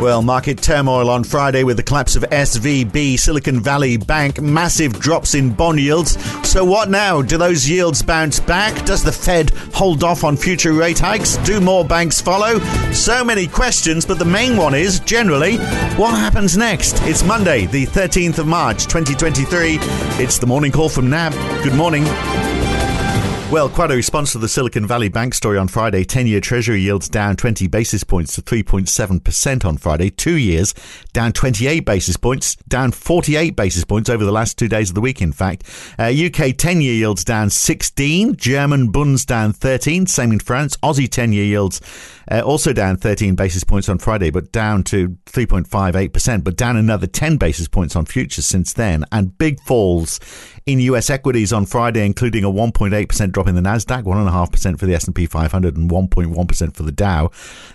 Well, market turmoil on Friday with the collapse of SVB, Silicon Valley Bank, massive drops in bond yields. So, what now? Do those yields bounce back? Does the Fed hold off on future rate hikes? Do more banks follow? So many questions, but the main one is generally, what happens next? It's Monday, the 13th of March, 2023. It's the morning call from NAB. Good morning. Well, quite a response to the Silicon Valley Bank story on Friday. 10 year Treasury yields down 20 basis points to 3.7% on Friday. Two years down 28 basis points, down 48 basis points over the last two days of the week, in fact. Uh, UK 10 year yields down 16, German Bunds down 13, same in France. Aussie 10 year yields uh, also down 13 basis points on Friday, but down to 3.58%, but down another 10 basis points on futures since then. And big falls in US equities on Friday, including a 1.8% drop in the Nasdaq, 1.5% for the S&P 500 and 1.1% for the Dow.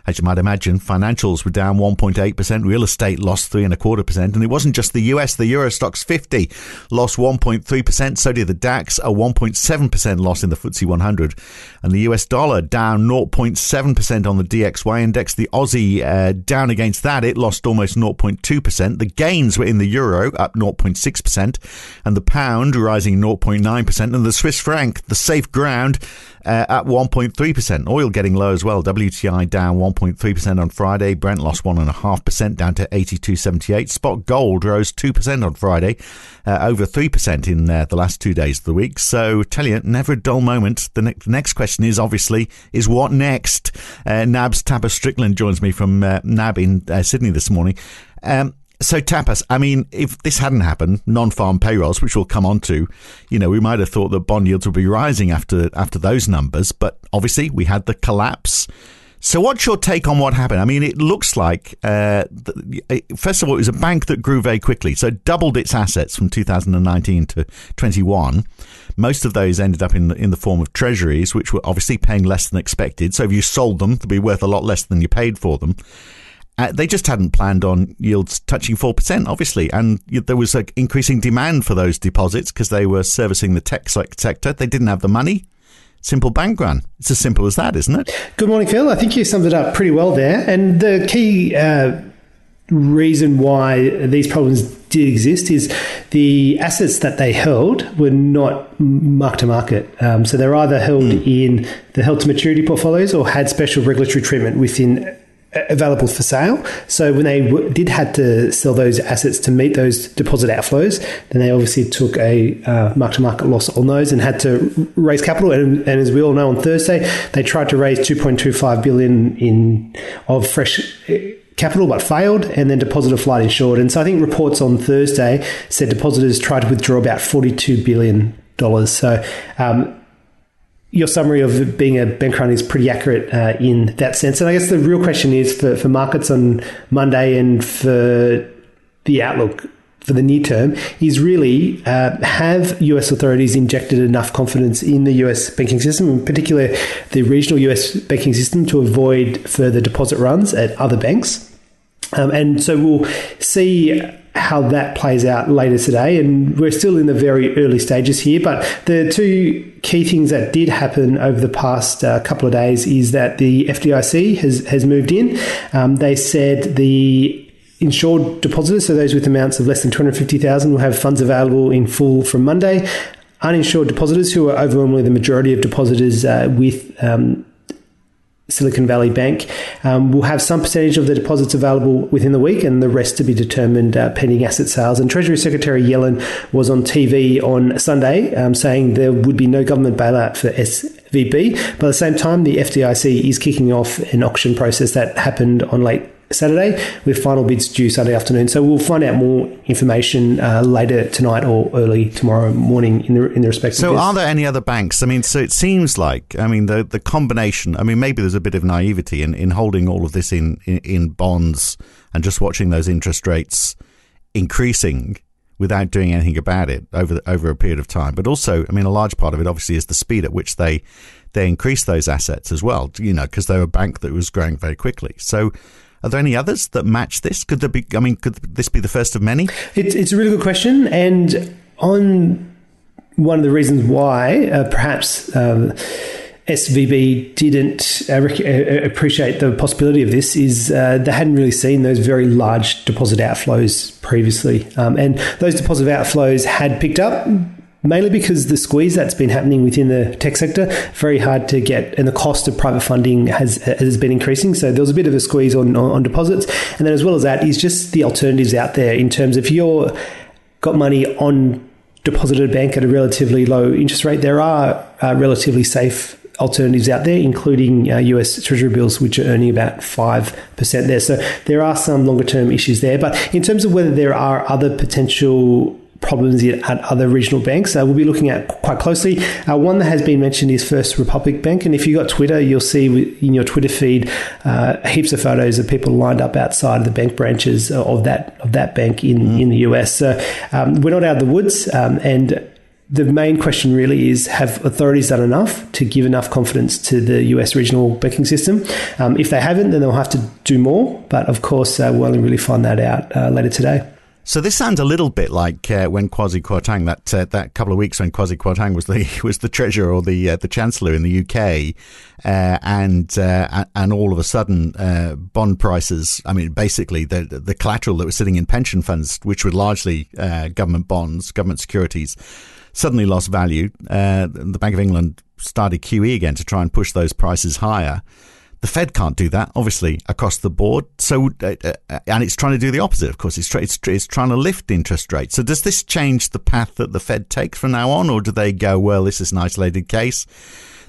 As you might imagine, financials were down 1.8%, real estate lost 3.25%, and it wasn't just the US, the Euro Stoxx 50 lost 1.3%, so did the DAX, a 1.7% loss in the FTSE 100, and the US dollar down 0.7% on the DXY index. The Aussie uh, down against that, it lost almost 0.2%. The gains were in the euro, up 0.6%, and the pound rising 0.9%, and the Swiss franc, the safe ground, uh, at 1.3%. Oil getting low as well. WTI down 1.3% on Friday. Brent lost 1.5% down to 82.78. Spot gold rose 2% on Friday, uh, over 3% in uh, the last two days of the week. So tell you, never a dull moment. The, ne- the next question is obviously, is what next? Uh, NAB's Tapas Strickland joins me from uh, NAB in uh, Sydney this morning. Um, so tapas, I mean, if this hadn't happened, non-farm payrolls, which we'll come on to, you know, we might have thought that bond yields would be rising after after those numbers, but obviously we had the collapse. So, what's your take on what happened? I mean, it looks like, uh, first of all, it was a bank that grew very quickly. So, doubled its assets from 2019 to 21. Most of those ended up in the, in the form of treasuries, which were obviously paying less than expected. So, if you sold them, they'd be worth a lot less than you paid for them. Uh, they just hadn't planned on yields touching 4%, obviously. And there was increasing demand for those deposits because they were servicing the tech sector. They didn't have the money. Simple bank run. It's as simple as that, isn't it? Good morning, Phil. I think you summed it up pretty well there. And the key uh, reason why these problems did exist is the assets that they held were not mark to market. Um, so they're either held mm. in the held to maturity portfolios or had special regulatory treatment within available for sale. So when they w- did had to sell those assets to meet those deposit outflows, then they obviously took a uh, mark-to-market loss on those and had to raise capital. And, and, as we all know, on Thursday they tried to raise 2.25 billion in of fresh uh, capital but failed and then depositor flight insured and so i think reports on thursday said depositors tried to withdraw about 42 billion dollars so um, your summary of being a bank run is pretty accurate uh, in that sense. And I guess the real question is for, for markets on Monday and for the outlook for the near term is really uh, have US authorities injected enough confidence in the US banking system, in particular the regional US banking system, to avoid further deposit runs at other banks? Um, and so we'll see how that plays out later today. And we're still in the very early stages here. But the two key things that did happen over the past uh, couple of days is that the FDIC has, has moved in. Um, they said the insured depositors, so those with amounts of less than 250,000 will have funds available in full from Monday. Uninsured depositors, who are overwhelmingly the majority of depositors uh, with um, Silicon Valley Bank um, will have some percentage of the deposits available within the week and the rest to be determined uh, pending asset sales. And Treasury Secretary Yellen was on TV on Sunday um, saying there would be no government bailout for SVB. But at the same time, the FDIC is kicking off an auction process that happened on late Saturday with final bids due Sunday afternoon. So we'll find out more information uh, later tonight or early tomorrow morning in the in the respect. So are there any other banks? I mean, so it seems like I mean the the combination. I mean, maybe there's a bit of naivety in, in holding all of this in, in, in bonds and just watching those interest rates increasing without doing anything about it over the, over a period of time. But also, I mean, a large part of it obviously is the speed at which they they increase those assets as well. You know, because they're a bank that was growing very quickly. So are there any others that match this? Could there be? I mean, could this be the first of many? It's it's a really good question, and on one of the reasons why uh, perhaps. Um, SVB didn't uh, rec- uh, appreciate the possibility of this is uh, they hadn't really seen those very large deposit outflows previously. Um, and those deposit outflows had picked up mainly because the squeeze that's been happening within the tech sector very hard to get and the cost of private funding has has been increasing so there was a bit of a squeeze on, on, deposits and then as well as that is just the alternatives out there in terms of you're got money on deposited bank at a relatively low interest rate there are uh, relatively safe alternatives out there, including uh, US Treasury bills, which are earning about 5% there. So there are some longer term issues there. But in terms of whether there are other potential problems at other regional banks. Uh, we'll be looking at quite closely. Uh, one that has been mentioned is First Republic Bank, and if you've got Twitter, you'll see in your Twitter feed uh, heaps of photos of people lined up outside of the bank branches of that of that bank in mm. in the US. So um, we're not out of the woods, um, and the main question really is have authorities done enough to give enough confidence to the US regional banking system? Um, if they haven't, then they'll have to do more. But of course, uh, we'll only really find that out uh, later today. So this sounds a little bit like uh, when Kwasi Kwarteng that uh, that couple of weeks when Kwasi Kwarteng was the was the treasurer or the uh, the chancellor in the UK, uh, and uh, and all of a sudden uh, bond prices. I mean, basically the the collateral that was sitting in pension funds, which were largely government bonds, government securities, suddenly lost value. the Bank of England started QE again to try and push those prices higher. The Fed can't do that, obviously, across the board. So, uh, uh, and it's trying to do the opposite. Of course, it's, tra- it's, it's trying to lift interest rates. So, does this change the path that the Fed takes from now on, or do they go, well, this is an isolated case?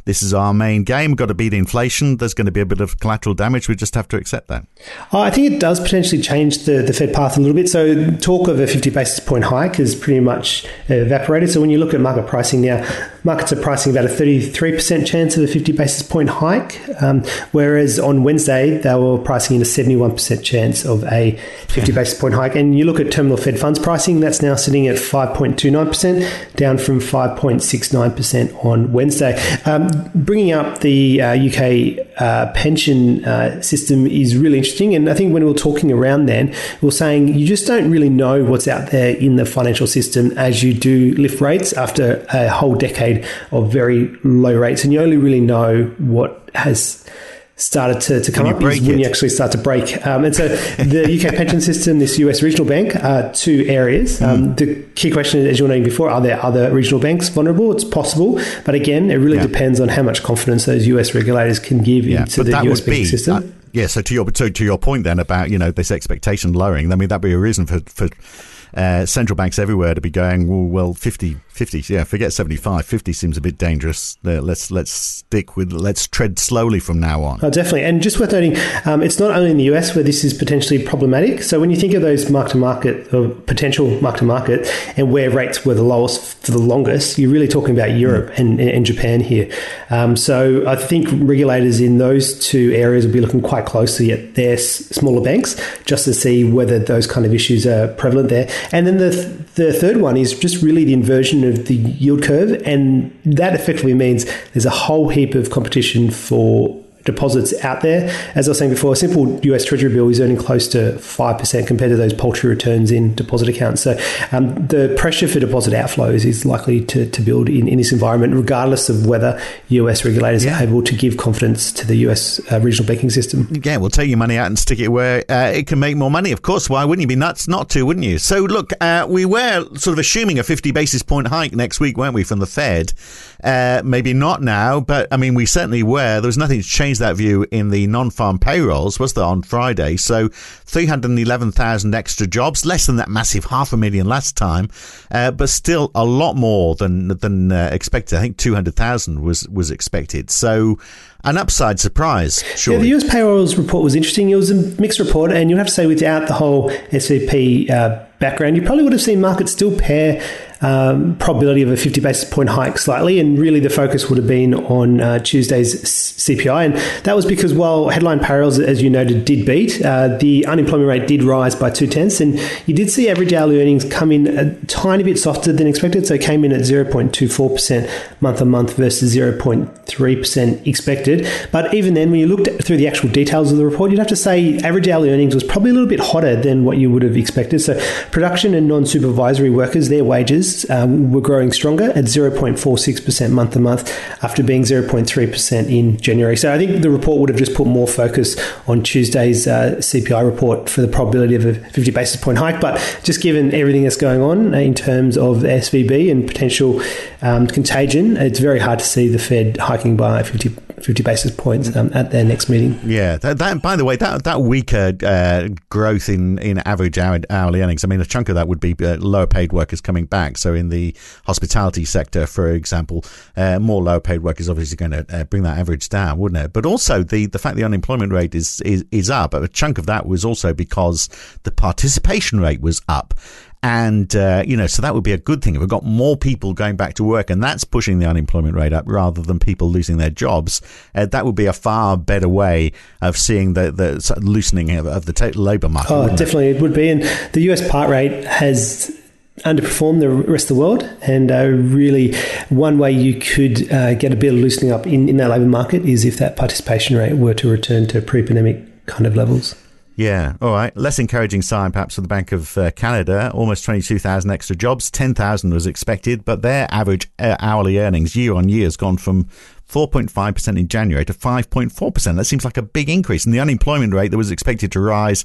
This is our main game. We've got to beat inflation. There's going to be a bit of collateral damage. We just have to accept that. I think it does potentially change the, the Fed path a little bit. So, talk of a 50 basis point hike is pretty much evaporated. So, when you look at market pricing now, markets are pricing about a 33% chance of a 50 basis point hike, um, whereas on Wednesday, they were pricing in a 71% chance of a 50 basis point hike. And you look at terminal Fed funds pricing, that's now sitting at 5.29%, down from 5.69% on Wednesday. Um, bringing up the uh, UK uh, pension uh, system is really interesting. And I think when we were talking around then, we were saying you just don't really know what's out there in the financial system as you do lift rates after a whole decade of very low rates. And you only really know what has started to, to come up is when you actually start to break. Um, and so the UK pension system, this US regional bank, are two areas. Um, mm. The key question, as you were noting before, are there other regional banks vulnerable? It's possible, but again, it really yeah. depends on how much confidence those US regulators can give yeah, into the US banking system. Uh, yeah, so to your to, to your point then about you know this expectation lowering, I mean that'd be a reason for for uh, central banks everywhere to be going, well, well 50, 50, yeah, forget 75. 50 seems a bit dangerous. Uh, let's let's stick with, let's tread slowly from now on. Oh, definitely. And just worth noting, um, it's not only in the US where this is potentially problematic. So when you think of those mark to market or potential mark to market and where rates were the lowest for the longest, you're really talking about Europe mm. and, and Japan here. Um, so I think regulators in those two areas will be looking quite closely at their smaller banks just to see whether those kind of issues are prevalent there. And then the, th- the third one is just really the inversion of the yield curve. And that effectively means there's a whole heap of competition for deposits out there. As I was saying before, a simple US Treasury bill is earning close to 5% compared to those paltry returns in deposit accounts. So um, the pressure for deposit outflows is likely to, to build in, in this environment, regardless of whether US regulators yeah. are able to give confidence to the US uh, regional banking system. Yeah, we'll take your money out and stick it where uh, it can make more money. Of course, why wouldn't you be nuts not to, wouldn't you? So look, uh, we were sort of assuming a 50 basis point hike next week, weren't we, from the Fed? Uh, maybe not now, but I mean, we certainly were. There was nothing to change that view in the non-farm payrolls, was there, on Friday? So 311,000 extra jobs, less than that massive half a million last time, uh, but still a lot more than than uh, expected. I think 200,000 was was expected. So an upside surprise. Surely. Yeah, the US payrolls report was interesting. It was a mixed report, and you'll have to say without the whole SVB uh, background, you probably would have seen markets still pair um, probability of a 50 basis point hike slightly. And really, the focus would have been on uh, Tuesday's CPI. And that was because while headline payrolls, as you noted, did beat, uh, the unemployment rate did rise by two tenths. And you did see average hourly earnings come in a tiny bit softer than expected. So it came in at 0.24% month on month versus 0.3% expected. But even then, when you looked through the actual details of the report, you'd have to say average hourly earnings was probably a little bit hotter than what you would have expected. So production and non supervisory workers, their wages um, were growing stronger at 0.46% month to month after being 0.3% in January. So I think the report would have just put more focus on Tuesday's uh, CPI report for the probability of a 50 basis point hike. But just given everything that's going on in terms of SVB and potential um, contagion, it's very hard to see the Fed hiking by 50, 50 basis points um, at their next meeting. Yeah, that, that, by the way, that that weaker uh, growth in, in average hourly earnings, I mean, a chunk of that would be uh, lower paid workers coming back. So in the hospitality sector, for example, uh, more lower paid workers obviously going to uh, bring that average down, wouldn't it? But also the, the fact the unemployment rate is, is, is up, a chunk of that was also because the participation rate was up. And, uh, you know, so that would be a good thing. If we've got more people going back to work and that's pushing the unemployment rate up rather than people losing their jobs, uh, that would be a far better way of seeing the, the loosening of, of the t- labour market. Oh, definitely it? it would be. And the US part rate has underperformed the rest of the world. And uh, really, one way you could uh, get a bit of loosening up in, in that labour market is if that participation rate were to return to pre pandemic kind of levels. Yeah, all right. Less encouraging sign, perhaps, for the Bank of uh, Canada. Almost 22,000 extra jobs. 10,000 was expected, but their average uh, hourly earnings year on year has gone from 4.5% in January to 5.4%. That seems like a big increase. And the unemployment rate that was expected to rise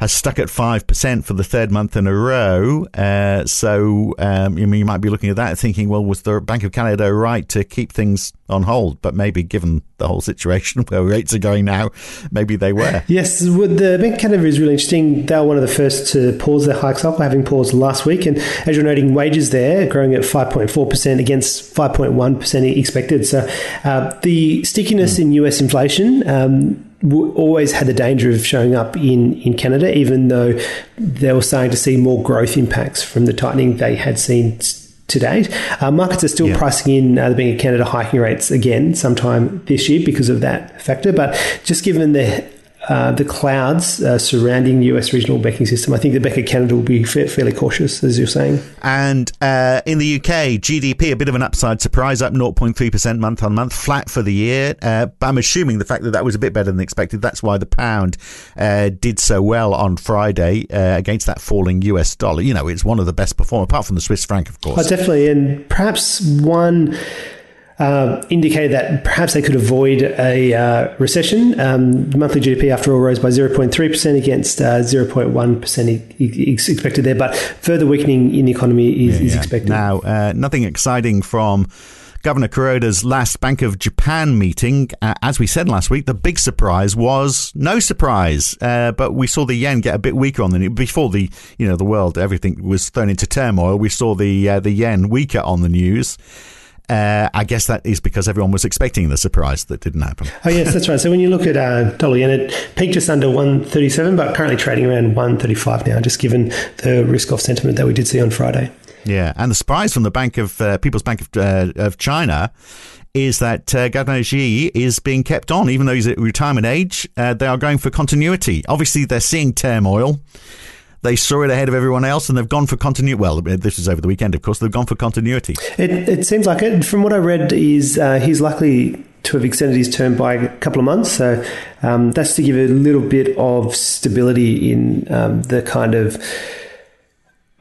has stuck at 5% for the third month in a row. Uh, so um, you, you might be looking at that thinking, well, was the Bank of Canada right to keep things on hold? But maybe given the whole situation where rates are going now, maybe they were. Yes, the Bank of Canada is really interesting. They were one of the first to pause their hikes up, having paused last week. And as you're noting, wages there growing at 5.4% against 5.1% expected. So uh, the stickiness mm. in US inflation. Um, always had the danger of showing up in, in Canada, even though they were starting to see more growth impacts from the tightening they had seen to date. Uh, markets are still yeah. pricing in uh, the Bank of Canada hiking rates again sometime this year because of that factor. But just given the uh, the clouds uh, surrounding the US regional banking system, I think the Bank of Canada will be fa- fairly cautious, as you're saying. And uh, in the UK, GDP, a bit of an upside surprise, up 0.3% month on month, flat for the year. Uh, I'm assuming the fact that that was a bit better than expected. That's why the pound uh, did so well on Friday against that falling US dollar. You know, it's one of the best performers, apart from the Swiss franc, of course. Oh, definitely. And perhaps one uh, indicated that perhaps they could avoid a uh, recession. Um, monthly GDP, after all, rose by 0.3% against uh, 0.1% expected there, but further weakening in the economy is, yeah, is expected. Now, uh, nothing exciting from. Governor Kuroda's last Bank of Japan meeting, uh, as we said last week, the big surprise was no surprise. Uh, but we saw the yen get a bit weaker on the news. before the you know the world everything was thrown into turmoil. We saw the uh, the yen weaker on the news. Uh, I guess that is because everyone was expecting the surprise that didn't happen. Oh yes, that's right. So when you look at uh, dollar yen, it peaked just under one thirty seven, but currently trading around one thirty five now, just given the risk off sentiment that we did see on Friday. Yeah, and the surprise from the Bank of uh, People's Bank of, uh, of China is that uh, Governor Yi is being kept on, even though he's at retirement age. Uh, they are going for continuity. Obviously, they're seeing turmoil. They saw it ahead of everyone else and they've gone for continuity. Well, this is over the weekend, of course. They've gone for continuity. It, it seems like it. From what I read, is uh, he's likely to have extended his term by a couple of months. So um, that's to give a little bit of stability in um, the kind of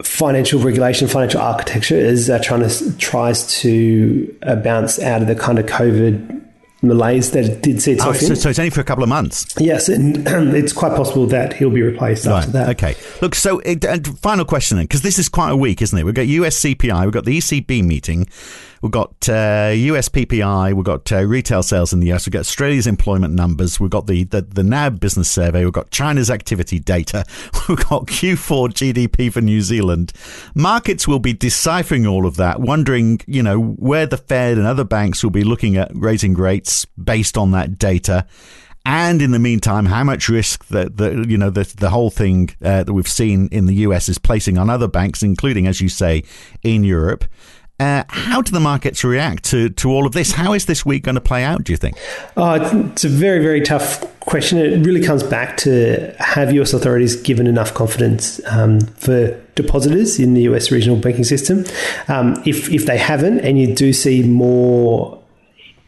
financial regulation, financial architecture as uh, China tries to uh, bounce out of the kind of COVID malaise that it did see itself oh, so, so, it's only for a couple of months. Yes, and it's quite possible that he'll be replaced right. after that. Okay. Look, so it, final question then, because this is quite a week, isn't it? We've got US CPI, we've got the ECB meeting. We've got uh, US PPI, we've got uh, retail sales in the US, we've got Australia's employment numbers, we've got the, the, the NAB business survey, we've got China's activity data, we've got Q4 GDP for New Zealand. Markets will be deciphering all of that, wondering, you know, where the Fed and other banks will be looking at raising rates based on that data and in the meantime, how much risk that the you know the the whole thing uh, that we've seen in the US is placing on other banks, including, as you say, in Europe. Uh, how do the markets react to, to all of this? How is this week going to play out, do you think? Oh, it's a very, very tough question. It really comes back to have US authorities given enough confidence um, for depositors in the US regional banking system? Um, if, if they haven't, and you do see more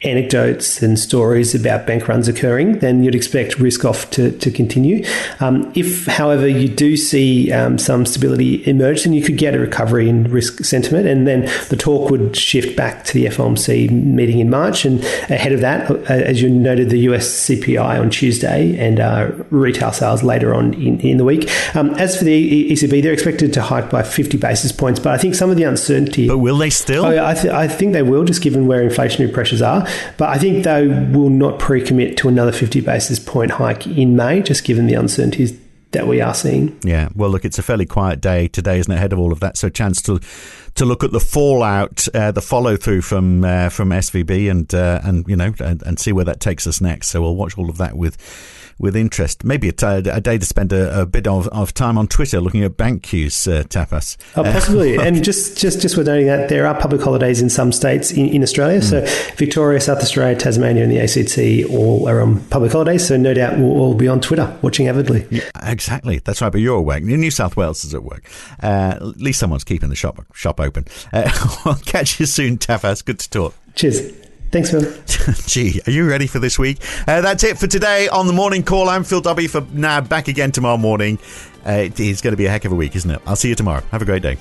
anecdotes and stories about bank runs occurring, then you'd expect risk off to, to continue. Um, if, however, you do see um, some stability emerge, then you could get a recovery in risk sentiment, and then the talk would shift back to the FOMC meeting in March. And ahead of that, uh, as you noted, the US CPI on Tuesday and uh, retail sales later on in, in the week. Um, as for the ECB, they're expected to hike by 50 basis points, but I think some of the uncertainty. But will they still? Oh, I, th- I think they will, just given where inflationary pressures are. But I think they will not pre commit to another 50 basis point hike in May, just given the uncertainties that we are seeing. Yeah, well, look, it's a fairly quiet day today, isn't it? Ahead of all of that, so chance to to look at the fallout, uh, the follow through from uh, from SVB, and uh, and you know, and, and see where that takes us next. So we'll watch all of that with with interest. Maybe a, t- a day to spend a, a bit of, of, time on Twitter looking at bank queues, uh, tapas. Oh, possibly. okay. And just, just, just worth noting that there are public holidays in some states in, in Australia. Mm. So Victoria, South Australia, Tasmania, and the ACT all are on public holidays. So no doubt we'll all be on Twitter watching avidly. Yeah, exactly. That's right. But you're work. New South Wales is at work. Uh, at least someone's keeping the shop shop open. Uh, I'll catch you soon, Tapas. Good to talk. Cheers. Thanks, Phil. Gee, are you ready for this week? Uh, that's it for today on the morning call. I'm Phil W for now. Back again tomorrow morning. Uh, it's going to be a heck of a week, isn't it? I'll see you tomorrow. Have a great day.